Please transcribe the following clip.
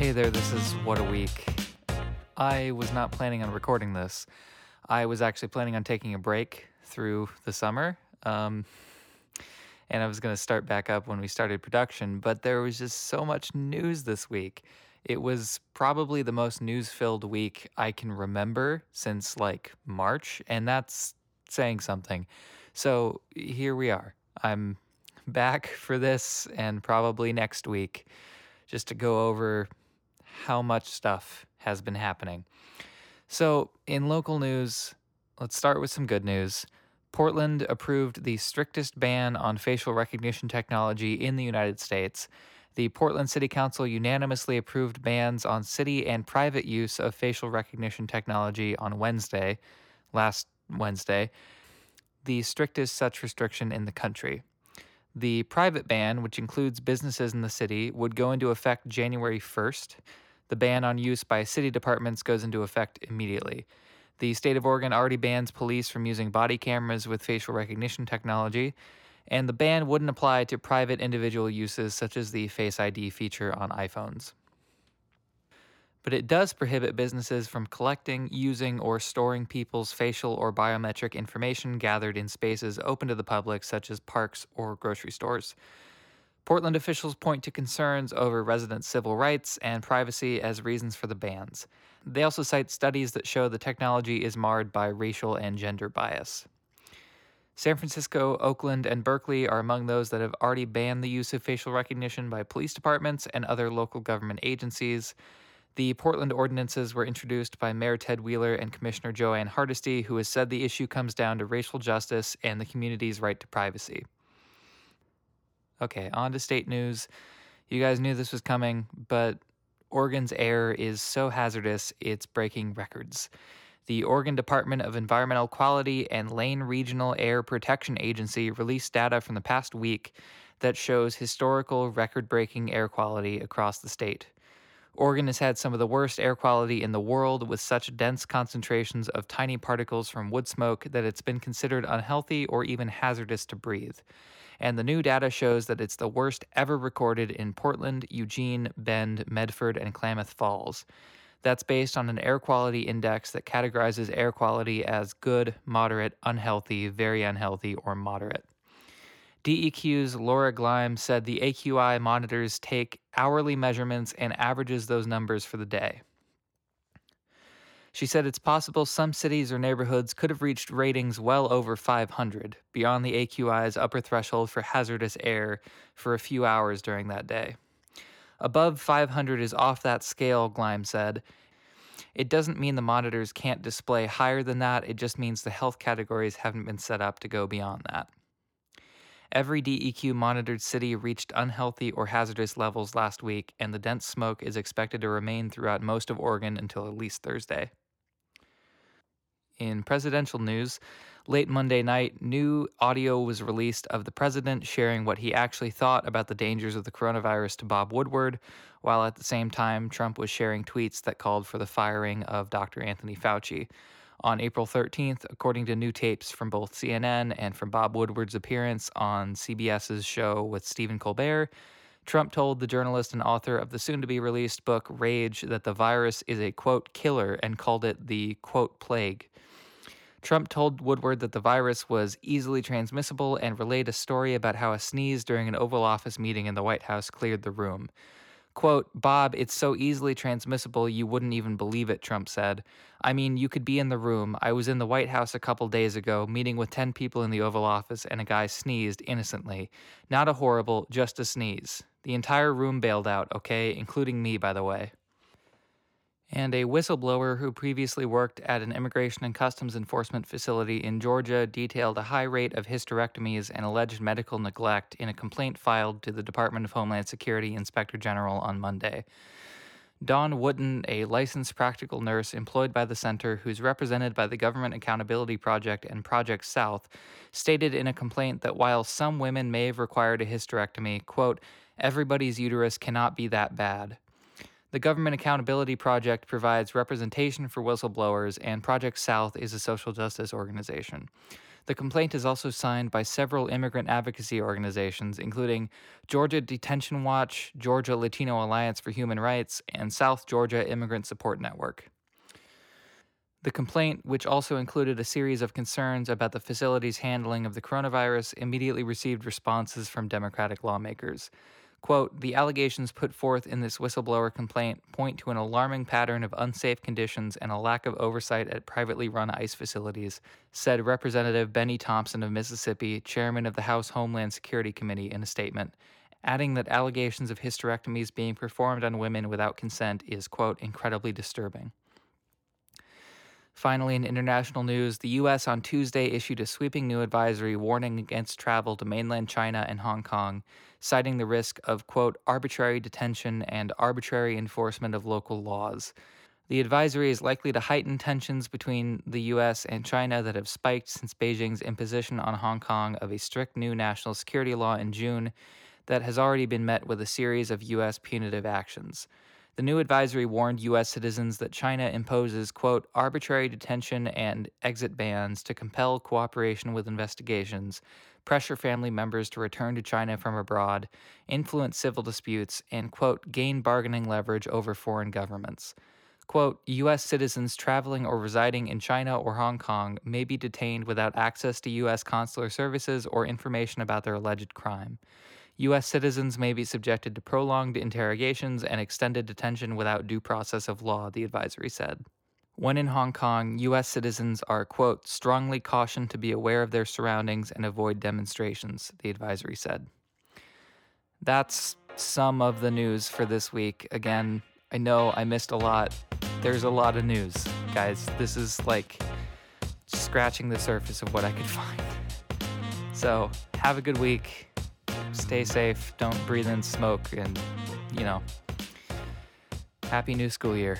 Hey there, this is What a Week. I was not planning on recording this. I was actually planning on taking a break through the summer. Um, and I was going to start back up when we started production, but there was just so much news this week. It was probably the most news filled week I can remember since like March, and that's saying something. So here we are. I'm back for this and probably next week just to go over how much stuff has been happening. So, in local news, let's start with some good news. Portland approved the strictest ban on facial recognition technology in the United States. The Portland City Council unanimously approved bans on city and private use of facial recognition technology on Wednesday, last Wednesday, the strictest such restriction in the country. The private ban, which includes businesses in the city, would go into effect January 1st. The ban on use by city departments goes into effect immediately. The state of Oregon already bans police from using body cameras with facial recognition technology, and the ban wouldn't apply to private individual uses such as the Face ID feature on iPhones. But it does prohibit businesses from collecting, using, or storing people's facial or biometric information gathered in spaces open to the public, such as parks or grocery stores. Portland officials point to concerns over residents' civil rights and privacy as reasons for the bans. They also cite studies that show the technology is marred by racial and gender bias. San Francisco, Oakland, and Berkeley are among those that have already banned the use of facial recognition by police departments and other local government agencies. The Portland ordinances were introduced by Mayor Ted Wheeler and Commissioner Jo Ann Hardesty, who has said the issue comes down to racial justice and the community's right to privacy. Okay, on to state news. You guys knew this was coming, but Oregon's air is so hazardous, it's breaking records. The Oregon Department of Environmental Quality and Lane Regional Air Protection Agency released data from the past week that shows historical record breaking air quality across the state. Oregon has had some of the worst air quality in the world with such dense concentrations of tiny particles from wood smoke that it's been considered unhealthy or even hazardous to breathe and the new data shows that it's the worst ever recorded in Portland, Eugene, Bend, Medford, and Klamath Falls. That's based on an air quality index that categorizes air quality as good, moderate, unhealthy, very unhealthy, or moderate. DEQ's Laura Gleim said the AQI monitors take hourly measurements and averages those numbers for the day. She said it's possible some cities or neighborhoods could have reached ratings well over 500, beyond the AQI's upper threshold for hazardous air, for a few hours during that day. Above 500 is off that scale, Gleim said. It doesn't mean the monitors can't display higher than that, it just means the health categories haven't been set up to go beyond that. Every DEQ monitored city reached unhealthy or hazardous levels last week, and the dense smoke is expected to remain throughout most of Oregon until at least Thursday. In presidential news, late Monday night, new audio was released of the president sharing what he actually thought about the dangers of the coronavirus to Bob Woodward, while at the same time, Trump was sharing tweets that called for the firing of Dr. Anthony Fauci. On April 13th, according to new tapes from both CNN and from Bob Woodward's appearance on CBS's show with Stephen Colbert, Trump told the journalist and author of the soon to be released book Rage that the virus is a quote killer and called it the quote plague. Trump told Woodward that the virus was easily transmissible and relayed a story about how a sneeze during an Oval Office meeting in the White House cleared the room. Quote, Bob, it's so easily transmissible you wouldn't even believe it, Trump said. I mean, you could be in the room. I was in the White House a couple days ago, meeting with 10 people in the Oval Office, and a guy sneezed innocently. Not a horrible, just a sneeze. The entire room bailed out, okay? Including me, by the way and a whistleblower who previously worked at an immigration and customs enforcement facility in Georgia detailed a high rate of hysterectomies and alleged medical neglect in a complaint filed to the Department of Homeland Security Inspector General on Monday. Dawn Wooten, a licensed practical nurse employed by the center who's represented by the Government Accountability Project and Project South, stated in a complaint that while some women may have required a hysterectomy, quote, everybody's uterus cannot be that bad. The Government Accountability Project provides representation for whistleblowers, and Project South is a social justice organization. The complaint is also signed by several immigrant advocacy organizations, including Georgia Detention Watch, Georgia Latino Alliance for Human Rights, and South Georgia Immigrant Support Network. The complaint, which also included a series of concerns about the facility's handling of the coronavirus, immediately received responses from Democratic lawmakers. Quote, the allegations put forth in this whistleblower complaint point to an alarming pattern of unsafe conditions and a lack of oversight at privately run ICE facilities, said Representative Bennie Thompson of Mississippi, chairman of the House Homeland Security Committee, in a statement, adding that allegations of hysterectomies being performed on women without consent is, quote, incredibly disturbing. Finally, in international news, the U.S. on Tuesday issued a sweeping new advisory warning against travel to mainland China and Hong Kong, citing the risk of, quote, arbitrary detention and arbitrary enforcement of local laws. The advisory is likely to heighten tensions between the U.S. and China that have spiked since Beijing's imposition on Hong Kong of a strict new national security law in June that has already been met with a series of U.S. punitive actions. The new advisory warned U.S. citizens that China imposes, quote, arbitrary detention and exit bans to compel cooperation with investigations, pressure family members to return to China from abroad, influence civil disputes, and, quote, gain bargaining leverage over foreign governments. Quote, U.S. citizens traveling or residing in China or Hong Kong may be detained without access to U.S. consular services or information about their alleged crime. U.S. citizens may be subjected to prolonged interrogations and extended detention without due process of law, the advisory said. When in Hong Kong, U.S. citizens are, quote, strongly cautioned to be aware of their surroundings and avoid demonstrations, the advisory said. That's some of the news for this week. Again, I know I missed a lot. There's a lot of news, guys. This is like scratching the surface of what I could find. So, have a good week stay safe, don't breathe in smoke, and, you know, happy new school year.